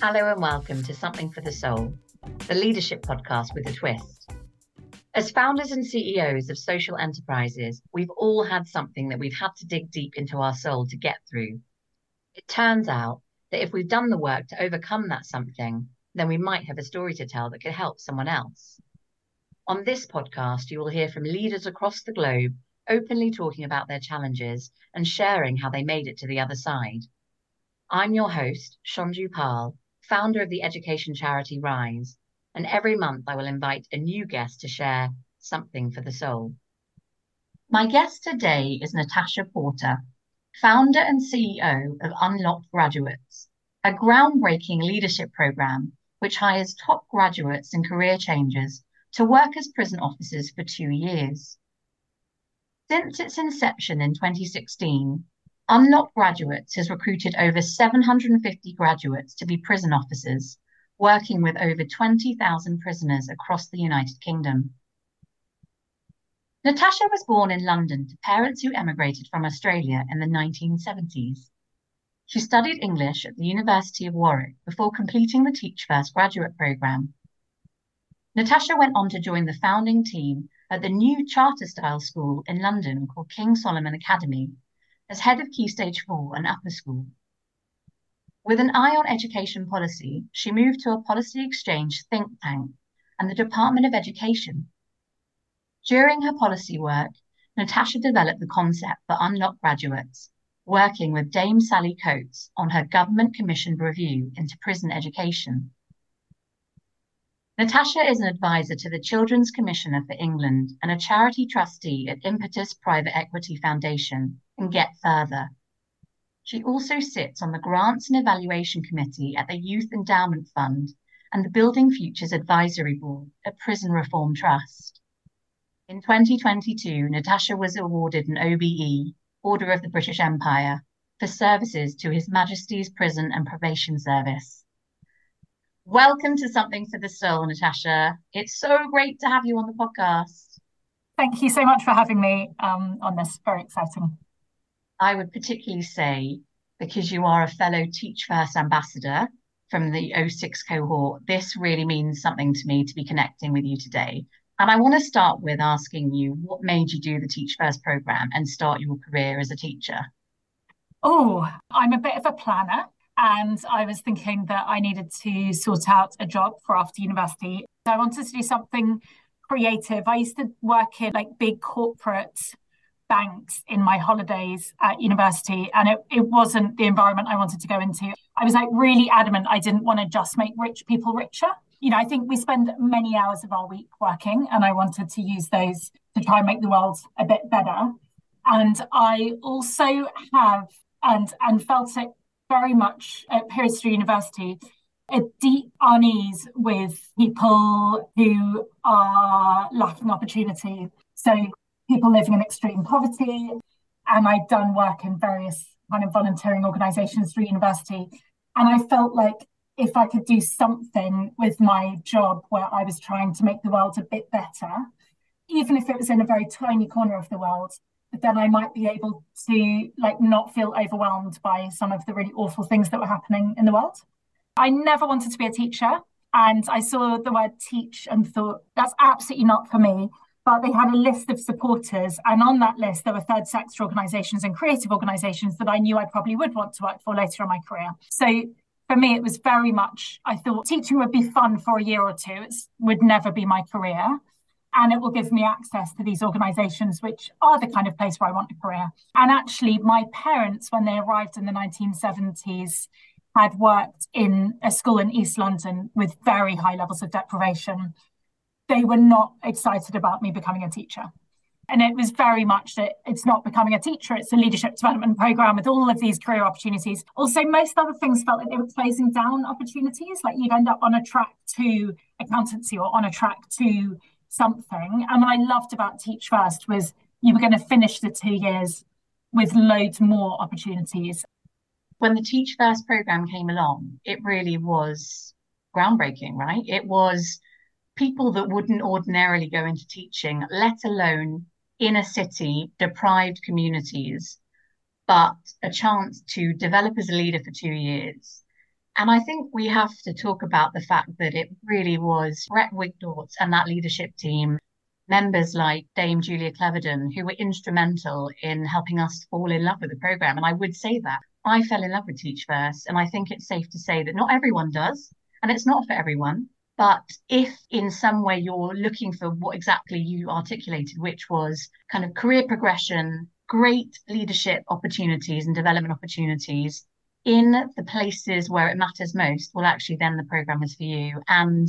Hello and welcome to Something for the Soul, the leadership podcast with a twist. As founders and CEOs of social enterprises, we've all had something that we've had to dig deep into our soul to get through. It turns out that if we've done the work to overcome that something, then we might have a story to tell that could help someone else. On this podcast, you will hear from leaders across the globe openly talking about their challenges and sharing how they made it to the other side. I'm your host, Sanju Pal, founder of the education charity Rise, and every month I will invite a new guest to share something for the soul. My guest today is Natasha Porter, founder and CEO of Unlocked Graduates, a groundbreaking leadership program which hires top graduates and career changers to work as prison officers for two years. Since its inception in 2016, Unlocked Graduates has recruited over 750 graduates to be prison officers, working with over 20,000 prisoners across the United Kingdom. Natasha was born in London to parents who emigrated from Australia in the 1970s. She studied English at the University of Warwick before completing the Teach First graduate programme. Natasha went on to join the founding team at the new charter style school in London called King Solomon Academy as head of Key Stage 4 and Upper School. With an eye on education policy, she moved to a policy exchange think tank and the Department of Education. During her policy work, Natasha developed the concept for Unlock Graduates, working with Dame Sally Coates on her government commissioned review into prison education. Natasha is an advisor to the Children's Commissioner for England and a charity trustee at Impetus Private Equity Foundation and Get Further. She also sits on the Grants and Evaluation Committee at the Youth Endowment Fund and the Building Futures Advisory Board at Prison Reform Trust. In 2022, Natasha was awarded an OBE, Order of the British Empire, for services to His Majesty's Prison and Probation Service. Welcome to Something for the Soul, Natasha. It's so great to have you on the podcast. Thank you so much for having me um, on this. Very exciting. I would particularly say, because you are a fellow Teach First ambassador from the 06 cohort, this really means something to me to be connecting with you today. And I want to start with asking you what made you do the Teach First program and start your career as a teacher? Oh, I'm a bit of a planner. And I was thinking that I needed to sort out a job for after university. I wanted to do something creative. I used to work in like big corporate banks in my holidays at university and it, it wasn't the environment I wanted to go into. I was like really adamant I didn't want to just make rich people richer. You know, I think we spend many hours of our week working and I wanted to use those to try and make the world a bit better. And I also have and and felt it very much at Periods University a deep unease with people who are lacking opportunity. So people living in extreme poverty. And I'd done work in various kind of volunteering organizations through university. And I felt like if I could do something with my job where I was trying to make the world a bit better, even if it was in a very tiny corner of the world, then I might be able to like not feel overwhelmed by some of the really awful things that were happening in the world. I never wanted to be a teacher. And I saw the word teach and thought, that's absolutely not for me but they had a list of supporters. And on that list, there were third sector organizations and creative organizations that I knew I probably would want to work for later in my career. So for me, it was very much, I thought teaching would be fun for a year or two. It would never be my career. And it will give me access to these organizations, which are the kind of place where I want a career. And actually, my parents, when they arrived in the 1970s, had worked in a school in East London with very high levels of deprivation they were not excited about me becoming a teacher. And it was very much that it's not becoming a teacher, it's a leadership development program with all of these career opportunities. Also, most other things felt like they were closing down opportunities, like you'd end up on a track to accountancy or on a track to something. And what I loved about Teach First was you were going to finish the two years with loads more opportunities. When the Teach First program came along, it really was groundbreaking, right? It was people that wouldn't ordinarily go into teaching, let alone inner city deprived communities, but a chance to develop as a leader for two years. And I think we have to talk about the fact that it really was Brett Wigdortz and that leadership team, members like Dame Julia Cleverdon, who were instrumental in helping us fall in love with the program. And I would say that I fell in love with Teach First. And I think it's safe to say that not everyone does, and it's not for everyone. But if in some way you're looking for what exactly you articulated, which was kind of career progression, great leadership opportunities and development opportunities in the places where it matters most, well, actually, then the program is for you. And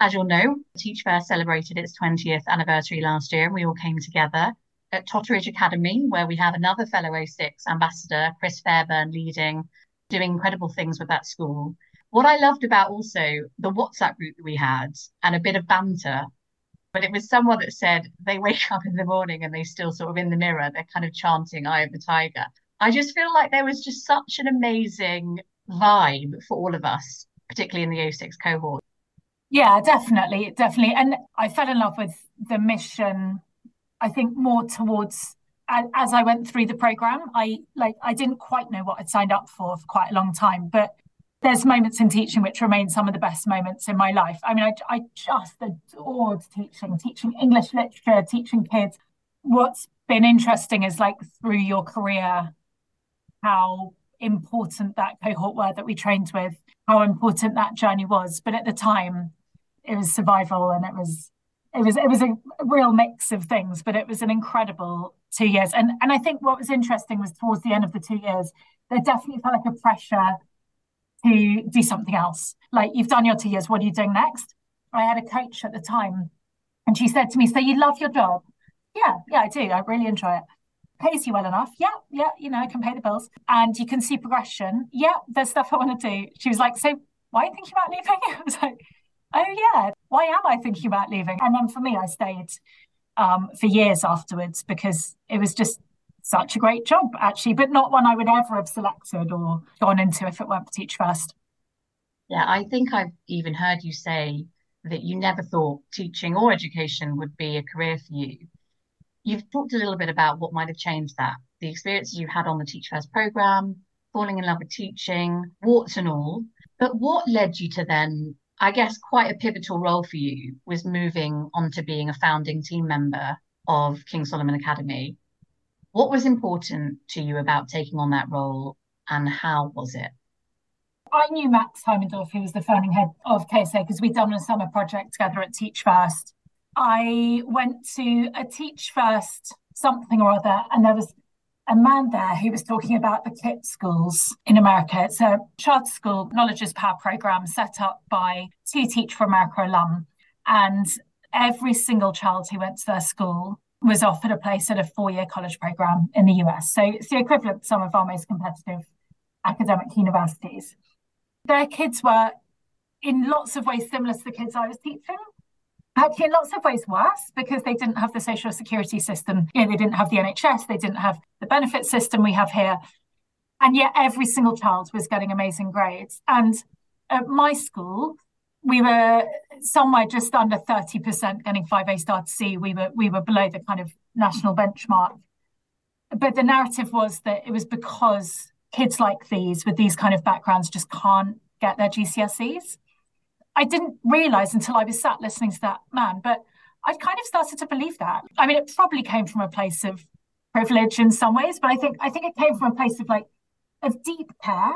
as you'll know, Teach First celebrated its 20th anniversary last year, and we all came together at Totteridge Academy, where we have another fellow O6 ambassador, Chris Fairbairn, leading, doing incredible things with that school. What I loved about also the WhatsApp group that we had and a bit of banter, but it was someone that said they wake up in the morning and they still sort of in the mirror, they're kind of chanting Eye of the Tiger. I just feel like there was just such an amazing vibe for all of us, particularly in the O6 cohort. Yeah, definitely, definitely. And I fell in love with the mission, I think more towards as I went through the program, I like I didn't quite know what I'd signed up for for quite a long time, but there's moments in teaching which remain some of the best moments in my life. I mean, I, I just adored teaching, teaching English literature, teaching kids. What's been interesting is like through your career, how important that cohort were that we trained with, how important that journey was. But at the time, it was survival and it was it was it was a real mix of things, but it was an incredible two years. And and I think what was interesting was towards the end of the two years, there definitely felt like a pressure to do something else. Like you've done your two years, what are you doing next? I had a coach at the time and she said to me, So you love your job? Yeah, yeah, I do. I really enjoy it. Pays you well enough. Yeah, yeah, you know, I can pay the bills. And you can see progression. Yeah, there's stuff I want to do. She was like, So why are you thinking about leaving? I was like, Oh yeah, why am I thinking about leaving? And then for me, I stayed um, for years afterwards because it was just such a great job, actually, but not one I would ever have selected or gone into if it weren't for Teach First. Yeah, I think I've even heard you say that you never thought teaching or education would be a career for you. You've talked a little bit about what might have changed that, the experiences you had on the Teach First program, falling in love with teaching, warts and all. But what led you to then, I guess, quite a pivotal role for you was moving on to being a founding team member of King Solomon Academy. What was important to you about taking on that role and how was it? I knew Max Haimendorf, who was the founding head of KSA, because we'd done a summer project together at Teach First. I went to a Teach First something or other, and there was a man there who was talking about the KIPP schools in America. It's a charter school, Knowledge is Power program set up by two Teach for America alum. And every single child who went to their school was offered a place at a four year college program in the US. So it's the equivalent to some of our most competitive academic universities. Their kids were, in lots of ways, similar to the kids I was teaching. Actually, in lots of ways, worse because they didn't have the social security system. You know, they didn't have the NHS, they didn't have the benefit system we have here. And yet, every single child was getting amazing grades. And at my school, we were somewhere just under 30% getting 5A star to C. We were we were below the kind of national benchmark. But the narrative was that it was because kids like these with these kind of backgrounds just can't get their GCSEs. I didn't realize until I was sat listening to that man, but I'd kind of started to believe that. I mean, it probably came from a place of privilege in some ways, but I think I think it came from a place of like of deep care.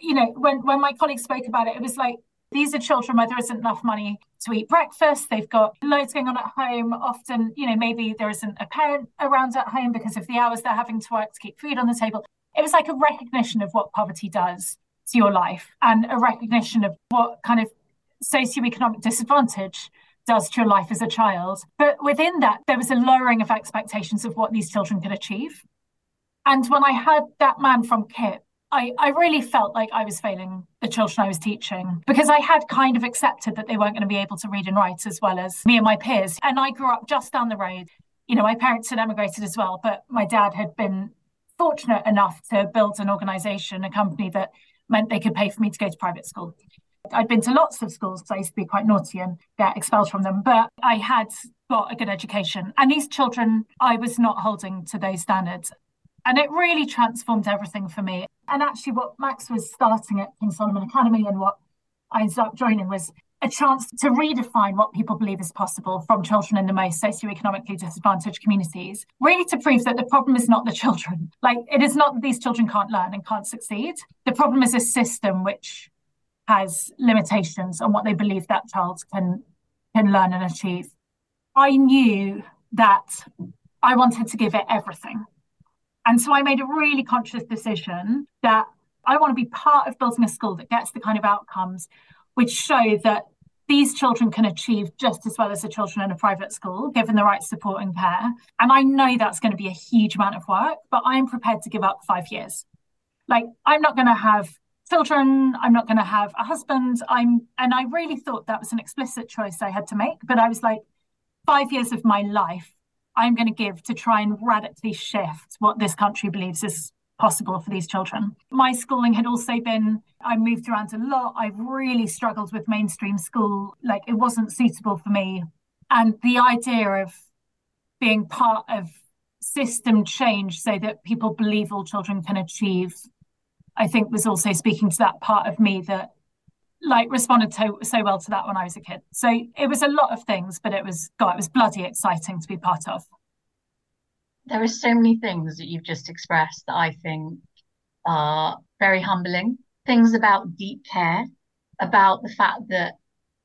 You know, when when my colleagues spoke about it, it was like these are children where there isn't enough money to eat breakfast. They've got loads going on at home. Often, you know, maybe there isn't a parent around at home because of the hours they're having to work to keep food on the table. It was like a recognition of what poverty does to your life and a recognition of what kind of socioeconomic disadvantage does to your life as a child. But within that, there was a lowering of expectations of what these children could achieve. And when I heard that man from KIPP I, I really felt like I was failing the children I was teaching because I had kind of accepted that they weren't going to be able to read and write as well as me and my peers. And I grew up just down the road. You know, my parents had emigrated as well, but my dad had been fortunate enough to build an organization, a company that meant they could pay for me to go to private school. I'd been to lots of schools because I used to be quite naughty and get expelled from them, but I had got a good education. And these children, I was not holding to those standards. And it really transformed everything for me. And actually, what Max was starting at King Solomon Academy and what I ended up joining was a chance to redefine what people believe is possible from children in the most socioeconomically disadvantaged communities, really to prove that the problem is not the children. Like, it is not that these children can't learn and can't succeed. The problem is a system which has limitations on what they believe that child can, can learn and achieve. I knew that I wanted to give it everything. And so I made a really conscious decision that I want to be part of building a school that gets the kind of outcomes which show that these children can achieve just as well as the children in a private school, given the right support and care. And I know that's going to be a huge amount of work, but I'm prepared to give up five years. Like, I'm not going to have children, I'm not going to have a husband. I'm, and I really thought that was an explicit choice I had to make. But I was like, five years of my life, I'm going to give to try and radically shift what this country believes is possible for these children. My schooling had also been, I moved around a lot. I really struggled with mainstream school. Like it wasn't suitable for me. And the idea of being part of system change so that people believe all children can achieve, I think was also speaking to that part of me that like responded to, so well to that when I was a kid. So it was a lot of things, but it was God, it was bloody exciting to be part of there are so many things that you've just expressed that I think are very humbling. Things about deep care, about the fact that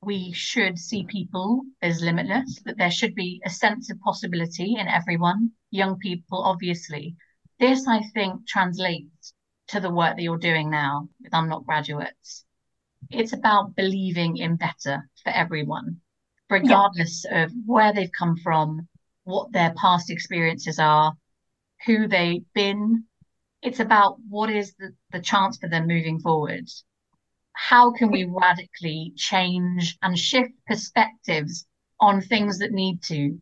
we should see people as limitless, that there should be a sense of possibility in everyone, young people, obviously. This, I think, translates to the work that you're doing now with Unlock Graduates. It's about believing in better for everyone, regardless yeah. of where they've come from, what their past experiences are, who they've been. It's about what is the, the chance for them moving forward. How can we radically change and shift perspectives on things that need to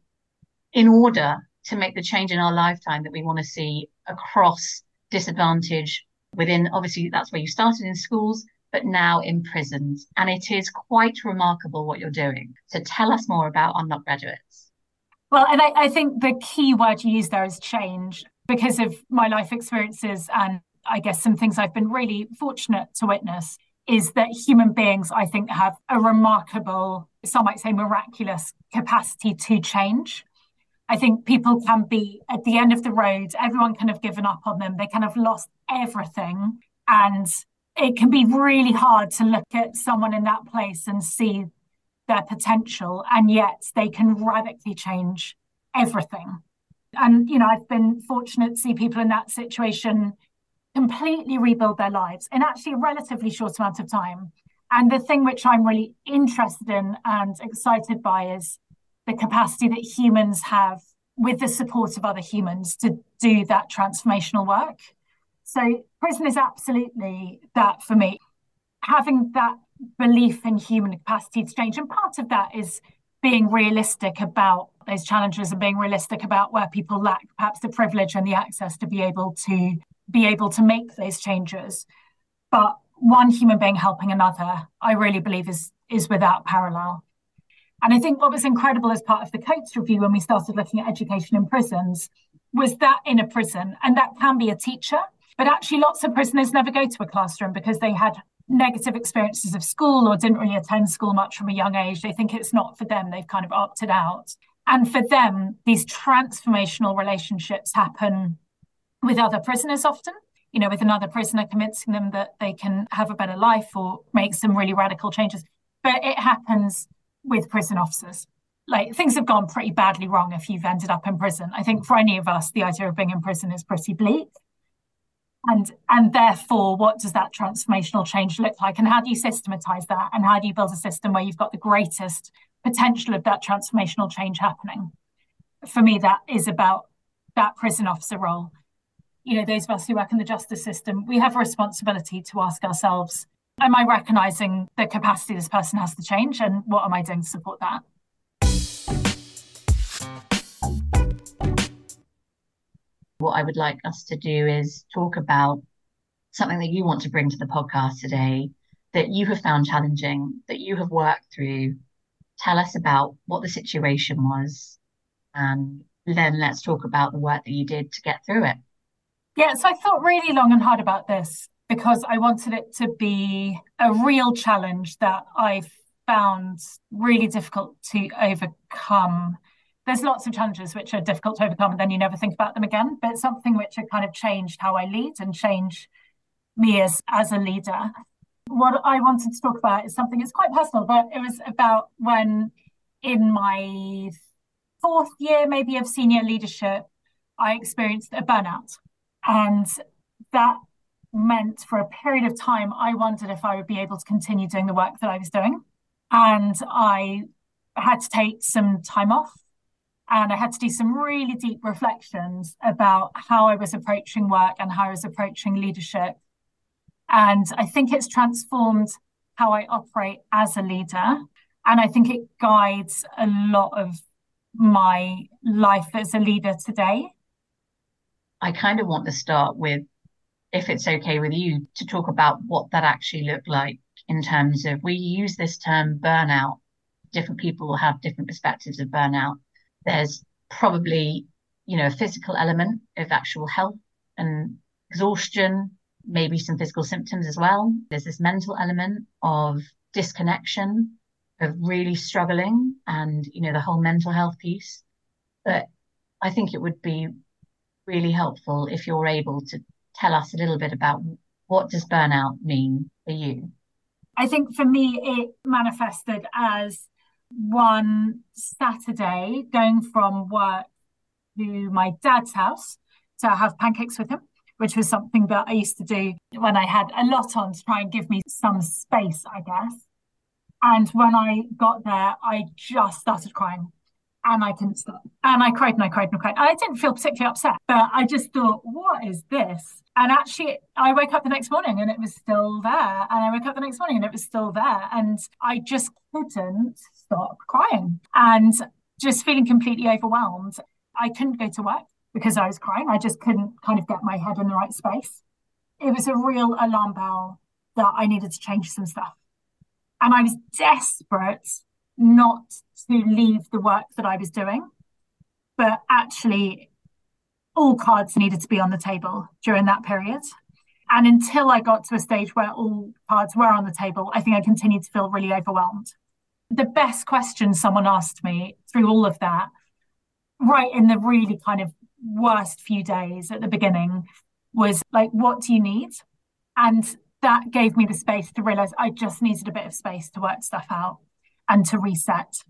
in order to make the change in our lifetime that we want to see across disadvantage within obviously that's where you started in schools but now in prisons. And it is quite remarkable what you're doing. So tell us more about unlock graduates well, and I, I think the key word you use there is change because of my life experiences. And I guess some things I've been really fortunate to witness is that human beings, I think, have a remarkable, some might say miraculous capacity to change. I think people can be at the end of the road, everyone kind of given up on them, they kind of lost everything. And it can be really hard to look at someone in that place and see their potential, and yet they can radically change everything. And, you know, I've been fortunate to see people in that situation completely rebuild their lives in actually a relatively short amount of time. And the thing which I'm really interested in and excited by is the capacity that humans have with the support of other humans to do that transformational work. So, prison is absolutely that for me. Having that belief in human capacity to change. And part of that is being realistic about those challenges and being realistic about where people lack perhaps the privilege and the access to be able to be able to make those changes. But one human being helping another, I really believe is is without parallel. And I think what was incredible as part of the Coates review when we started looking at education in prisons was that in a prison, and that can be a teacher, but actually lots of prisoners never go to a classroom because they had negative experiences of school or didn't really attend school much from a young age. They think it's not for them. They've kind of opted out. And for them, these transformational relationships happen with other prisoners often, you know, with another prisoner convincing them that they can have a better life or make some really radical changes. But it happens with prison officers. Like things have gone pretty badly wrong if you've ended up in prison. I think for any of us, the idea of being in prison is pretty bleak and and therefore what does that transformational change look like? And how do you systematize that? And how do you build a system where you've got the greatest potential of that transformational change happening? For me that is about that prison officer role. You know those of us who work in the justice system we have a responsibility to ask ourselves am i recognizing the capacity this person has to change and what am i doing to support that what I would like us to do is talk about something that you want to bring to the podcast today that you have found challenging, that you have worked through. Tell us about what the situation was, and then let's talk about the work that you did to get through it. Yeah, so I thought really long and hard about this because I wanted it to be a real challenge that I found really difficult to overcome. There's lots of challenges which are difficult to overcome, and then you never think about them again. But something which had kind of changed how I lead and changed me as, as a leader. What I wanted to talk about is something that's quite personal, but it was about when in my fourth year, maybe of senior leadership, I experienced a burnout. And that meant for a period of time, I wondered if I would be able to continue doing the work that I was doing. And I had to take some time off and I had to do some really deep reflections about how I was approaching work and how I was approaching leadership. And I think it's transformed how I operate as a leader. And I think it guides a lot of my life as a leader today. I kind of want to start with, if it's okay with you, to talk about what that actually looked like in terms of we use this term burnout. Different people will have different perspectives of burnout. There's probably, you know, a physical element of actual health and exhaustion, maybe some physical symptoms as well. There's this mental element of disconnection, of really struggling, and, you know, the whole mental health piece. But I think it would be really helpful if you're able to tell us a little bit about what does burnout mean for you? I think for me, it manifested as one Saturday going from work to my dad's house to have pancakes with him, which was something that I used to do when I had a lot on to try and give me some space, I guess. And when I got there, I just started crying and I couldn't stop. And I cried and I cried and I cried. I didn't feel particularly upset, but I just thought, what is this? And actually, I woke up the next morning and it was still there. And I woke up the next morning and it was still there. And I just couldn't stop crying and just feeling completely overwhelmed. I couldn't go to work because I was crying. I just couldn't kind of get my head in the right space. It was a real alarm bell that I needed to change some stuff. And I was desperate not to leave the work that I was doing, but actually, all cards needed to be on the table during that period. And until I got to a stage where all cards were on the table, I think I continued to feel really overwhelmed. The best question someone asked me through all of that, right in the really kind of worst few days at the beginning, was like, What do you need? And that gave me the space to realize I just needed a bit of space to work stuff out and to reset.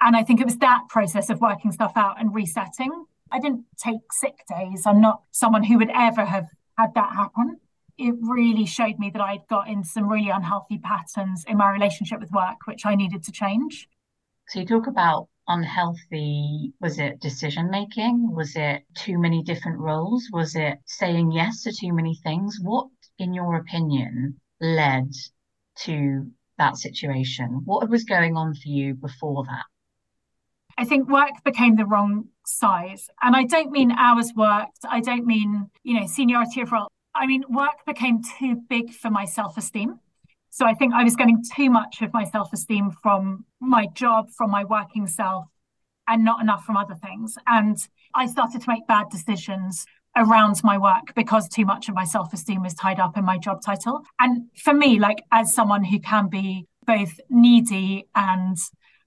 And I think it was that process of working stuff out and resetting. I didn't take sick days. I'm not someone who would ever have had that happen. It really showed me that I'd got in some really unhealthy patterns in my relationship with work, which I needed to change. So you talk about unhealthy was it decision making was it too many different roles was it saying yes to too many things what in your opinion led to that situation? What was going on for you before that? I think work became the wrong size. And I don't mean hours worked, I don't mean, you know, seniority of role. I mean, work became too big for my self esteem. So I think I was getting too much of my self esteem from my job, from my working self, and not enough from other things. And I started to make bad decisions around my work because too much of my self esteem was tied up in my job title. And for me, like as someone who can be both needy and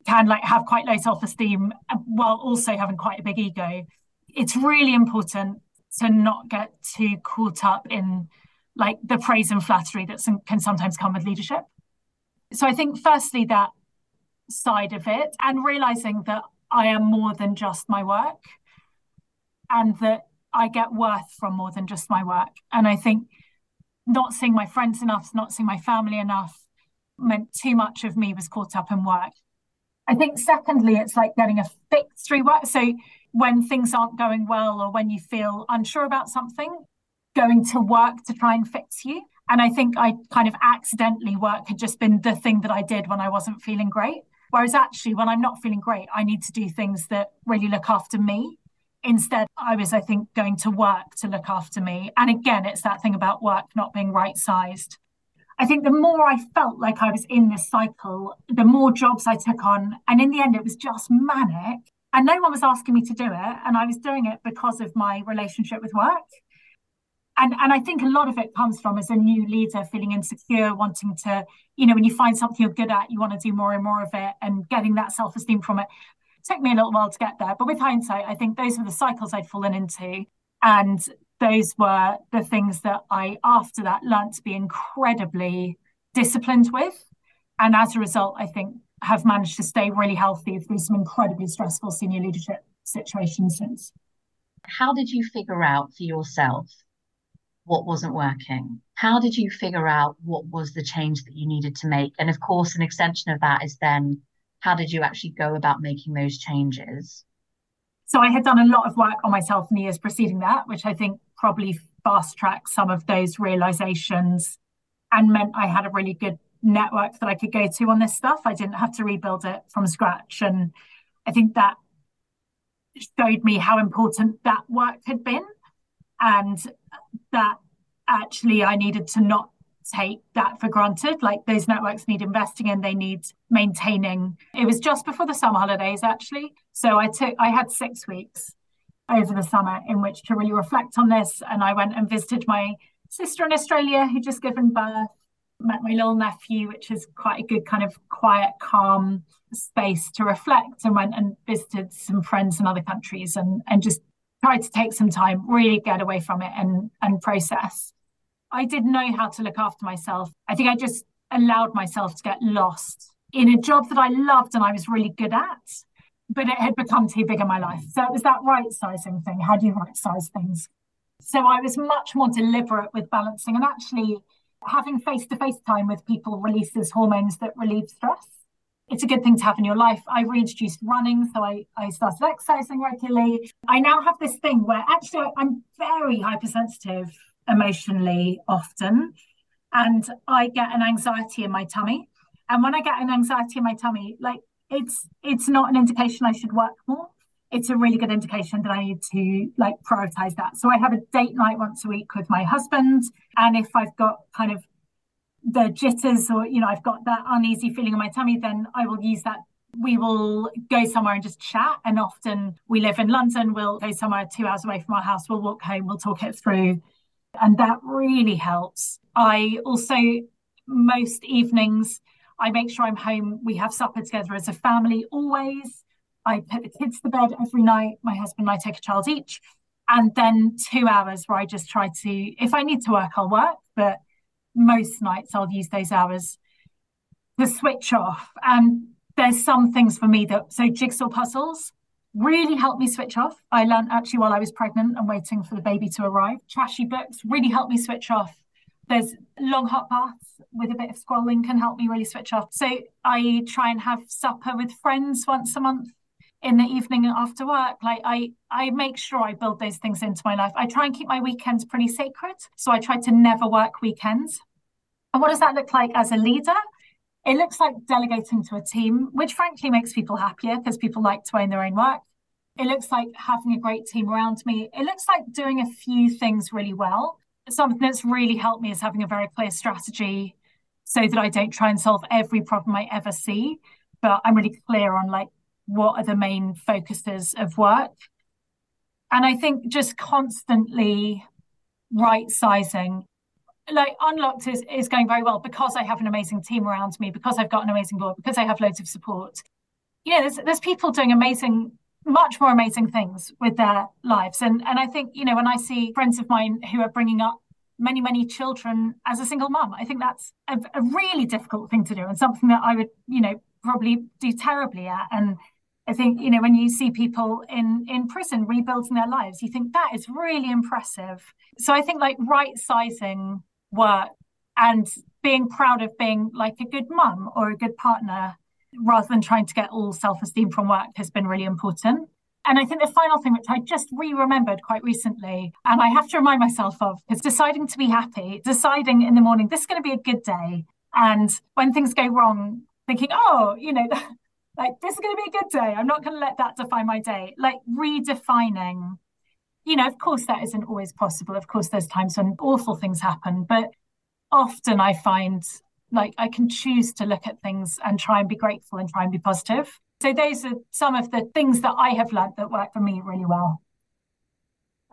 can like have quite low self esteem while also having quite a big ego, it's really important to not get too caught up in like the praise and flattery that some, can sometimes come with leadership. So I think firstly that side of it and realizing that I am more than just my work and that I get worth from more than just my work. And I think not seeing my friends enough, not seeing my family enough meant too much of me was caught up in work. I think secondly, it's like getting a fix through work. So when things aren't going well or when you feel unsure about something, going to work to try and fix you. And I think I kind of accidentally work had just been the thing that I did when I wasn't feeling great. Whereas actually, when I'm not feeling great, I need to do things that really look after me Instead, I was, I think, going to work to look after me. And again, it's that thing about work not being right sized. I think the more I felt like I was in this cycle, the more jobs I took on. And in the end, it was just manic. And no one was asking me to do it. And I was doing it because of my relationship with work. and and I think a lot of it comes from as a new leader feeling insecure, wanting to, you know, when you find something you're good at, you want to do more and more of it, and getting that self esteem from it. it. Took me a little while to get there, but with hindsight, I think those were the cycles I'd fallen into, and those were the things that I, after that, learned to be incredibly disciplined with, and as a result, I think have managed to stay really healthy through some incredibly stressful senior leadership situations since. How did you figure out for yourself what wasn't working? How did you figure out what was the change that you needed to make? And of course, an extension of that is then how did you actually go about making those changes? So I had done a lot of work on myself in the years preceding that, which I think probably fast tracked some of those realizations and meant I had a really good network that I could go to on this stuff. I didn't have to rebuild it from scratch. And I think that showed me how important that work had been and that actually I needed to not take that for granted. Like those networks need investing in, they need maintaining. It was just before the summer holidays, actually. So I took, I had six weeks over the summer in which to really reflect on this. And I went and visited my sister in Australia who just given birth, met my little nephew, which is quite a good kind of quiet, calm space to reflect, and went and visited some friends in other countries and, and just tried to take some time, really get away from it and, and process. I didn't know how to look after myself. I think I just allowed myself to get lost in a job that I loved and I was really good at, but it had become too big in my life. So it was that right sizing thing. How do you right size things? So I was much more deliberate with balancing and actually having face to face time with people releases hormones that relieve stress it's a good thing to have in your life. I reintroduced running, so I, I started exercising regularly. I now have this thing where actually I'm very hypersensitive emotionally often, and I get an anxiety in my tummy. And when I get an anxiety in my tummy, like it's it's not an indication I should work more. It's a really good indication that I need to like prioritize that. So I have a date night once a week with my husband, and if I've got kind of the jitters or you know i've got that uneasy feeling in my tummy then i will use that we will go somewhere and just chat and often we live in london we'll go somewhere two hours away from our house we'll walk home we'll talk it through and that really helps i also most evenings i make sure i'm home we have supper together as a family always i put the kids to bed every night my husband and i take a child each and then two hours where i just try to if i need to work i'll work but most nights I'll use those hours to switch off. And there's some things for me that so jigsaw puzzles really help me switch off. I learned actually while I was pregnant and waiting for the baby to arrive. Trashy books really help me switch off. There's long hot baths with a bit of scrolling can help me really switch off. So I try and have supper with friends once a month in the evening after work like i i make sure i build those things into my life. I try and keep my weekends pretty sacred so i try to never work weekends. And what does that look like as a leader? It looks like delegating to a team which frankly makes people happier because people like to own their own work. It looks like having a great team around me. It looks like doing a few things really well. Something that's really helped me is having a very clear strategy so that i don't try and solve every problem i ever see but i'm really clear on like what are the main focuses of work. And I think just constantly right sizing, like Unlocked is, is going very well because I have an amazing team around me, because I've got an amazing board, because I have loads of support. You know, there's, there's people doing amazing, much more amazing things with their lives. And, and I think, you know, when I see friends of mine who are bringing up many, many children as a single mum, I think that's a, a really difficult thing to do and something that I would, you know, probably do terribly at. And I think, you know, when you see people in, in prison rebuilding their lives, you think that is really impressive. So I think like right sizing work and being proud of being like a good mum or a good partner rather than trying to get all self esteem from work has been really important. And I think the final thing, which I just re remembered quite recently, and I have to remind myself of, is deciding to be happy, deciding in the morning, this is going to be a good day. And when things go wrong, thinking, oh, you know, like this is going to be a good day. I'm not going to let that define my day. Like redefining you know of course that isn't always possible. Of course there's times when awful things happen but often i find like i can choose to look at things and try and be grateful and try and be positive. So those are some of the things that i have learned that work for me really well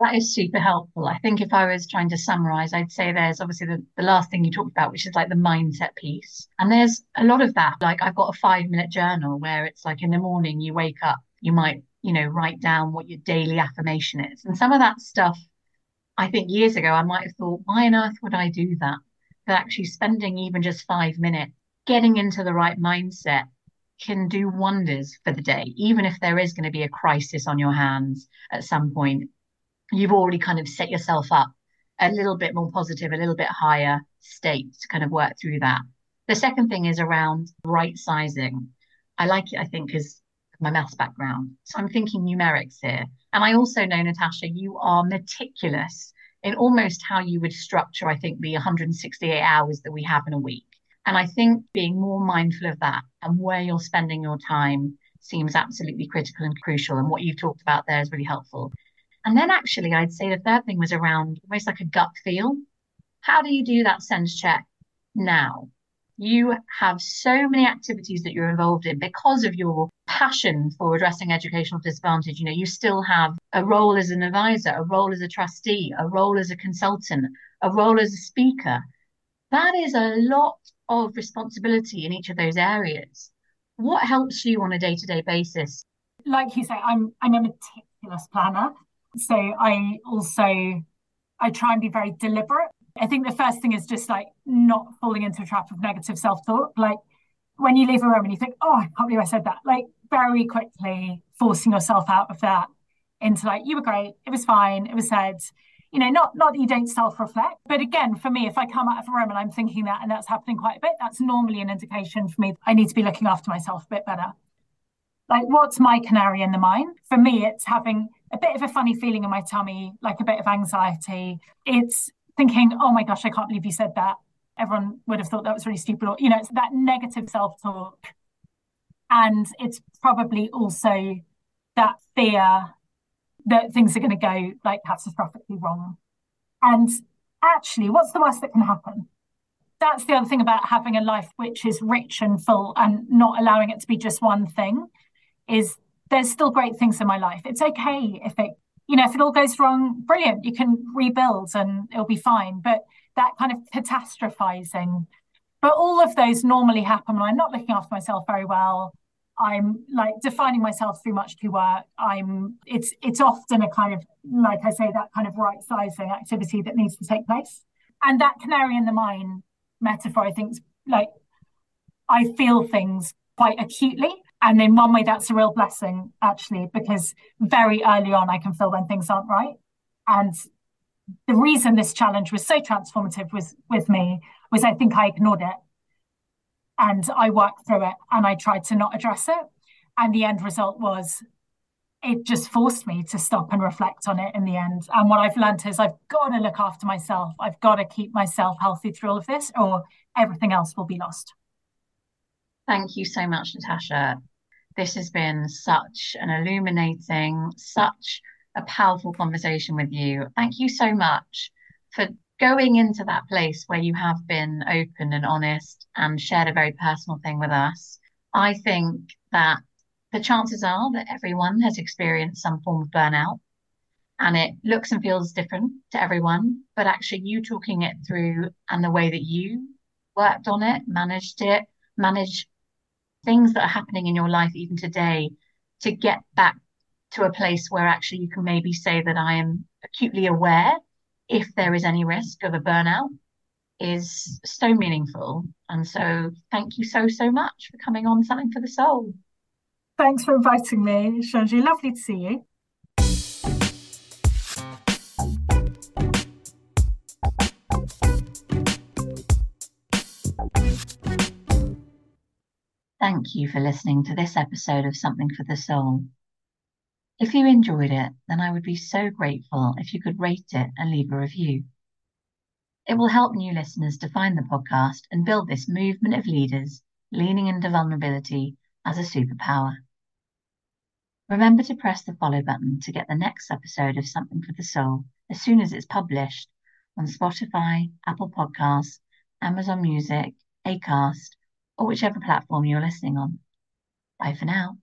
That is super helpful. I think if I was trying to summarize, I'd say there's obviously the, the last thing you talked about, which is like the mindset piece. And there's a lot of that. Like I've got a five minute journal where it's like in the morning you wake up, you might, you know, write down what your daily affirmation is. And some of that stuff, I think years ago, I might have thought, why on earth would I do that? But actually spending even just five minutes getting into the right mindset can do wonders for the day, even if there is going to be a crisis on your hands at some point you've already kind of set yourself up a little bit more positive, a little bit higher state to kind of work through that. The second thing is around right sizing. I like it, I think, because my maths background. So I'm thinking numerics here. And I also know, Natasha, you are meticulous in almost how you would structure, I think, the 168 hours that we have in a week. And I think being more mindful of that and where you're spending your time seems absolutely critical and crucial. And what you've talked about there is really helpful. And then actually, I'd say the third thing was around almost like a gut feel. How do you do that sense check now? You have so many activities that you're involved in because of your passion for addressing educational disadvantage. You know, you still have a role as an advisor, a role as a trustee, a role as a consultant, a role as a speaker. That is a lot of responsibility in each of those areas. What helps you on a day-to-day basis? Like you say, I'm I'm a meticulous planner. So I also I try and be very deliberate. I think the first thing is just like not falling into a trap of negative self-talk. Like when you leave a room and you think, oh, I can't believe I said that, like very quickly forcing yourself out of that into like, you were great, it was fine, it was said. You know, not not that you don't self-reflect, but again, for me, if I come out of a room and I'm thinking that and that's happening quite a bit, that's normally an indication for me I need to be looking after myself a bit better. Like, what's my canary in the mine? For me, it's having a bit of a funny feeling in my tummy, like a bit of anxiety. It's thinking, oh my gosh, I can't believe you said that. Everyone would have thought that was really stupid. Or, you know, it's that negative self talk. And it's probably also that fear that things are going to go like catastrophically wrong. And actually, what's the worst that can happen? That's the other thing about having a life which is rich and full and not allowing it to be just one thing is there's still great things in my life. It's okay if it, you know, if it all goes wrong, brilliant. You can rebuild and it'll be fine. But that kind of catastrophizing, but all of those normally happen when I'm not looking after myself very well. I'm like defining myself through much too work. I'm it's it's often a kind of like I say that kind of right sizing activity that needs to take place. And that canary in the mine metaphor, I think, is like I feel things quite acutely and in one way, that's a real blessing, actually, because very early on, I can feel when things aren't right. And the reason this challenge was so transformative was with me was I think I ignored it and I worked through it and I tried to not address it. And the end result was it just forced me to stop and reflect on it in the end. And what I've learned is I've got to look after myself. I've got to keep myself healthy through all of this, or everything else will be lost. Thank you so much, Natasha. This has been such an illuminating, such a powerful conversation with you. Thank you so much for going into that place where you have been open and honest and shared a very personal thing with us. I think that the chances are that everyone has experienced some form of burnout and it looks and feels different to everyone. But actually, you talking it through and the way that you worked on it, managed it, managed things that are happening in your life even today to get back to a place where actually you can maybe say that I am acutely aware if there is any risk of a burnout is so meaningful. And so thank you so, so much for coming on Something for the Soul. Thanks for inviting me, Sanju. Lovely to see you. Thank you for listening to this episode of Something for the Soul. If you enjoyed it, then I would be so grateful if you could rate it and leave a review. It will help new listeners to find the podcast and build this movement of leaders leaning into vulnerability as a superpower. Remember to press the follow button to get the next episode of Something for the Soul as soon as it's published on Spotify, Apple Podcasts, Amazon Music, Acast, or whichever platform you're listening on. Bye for now.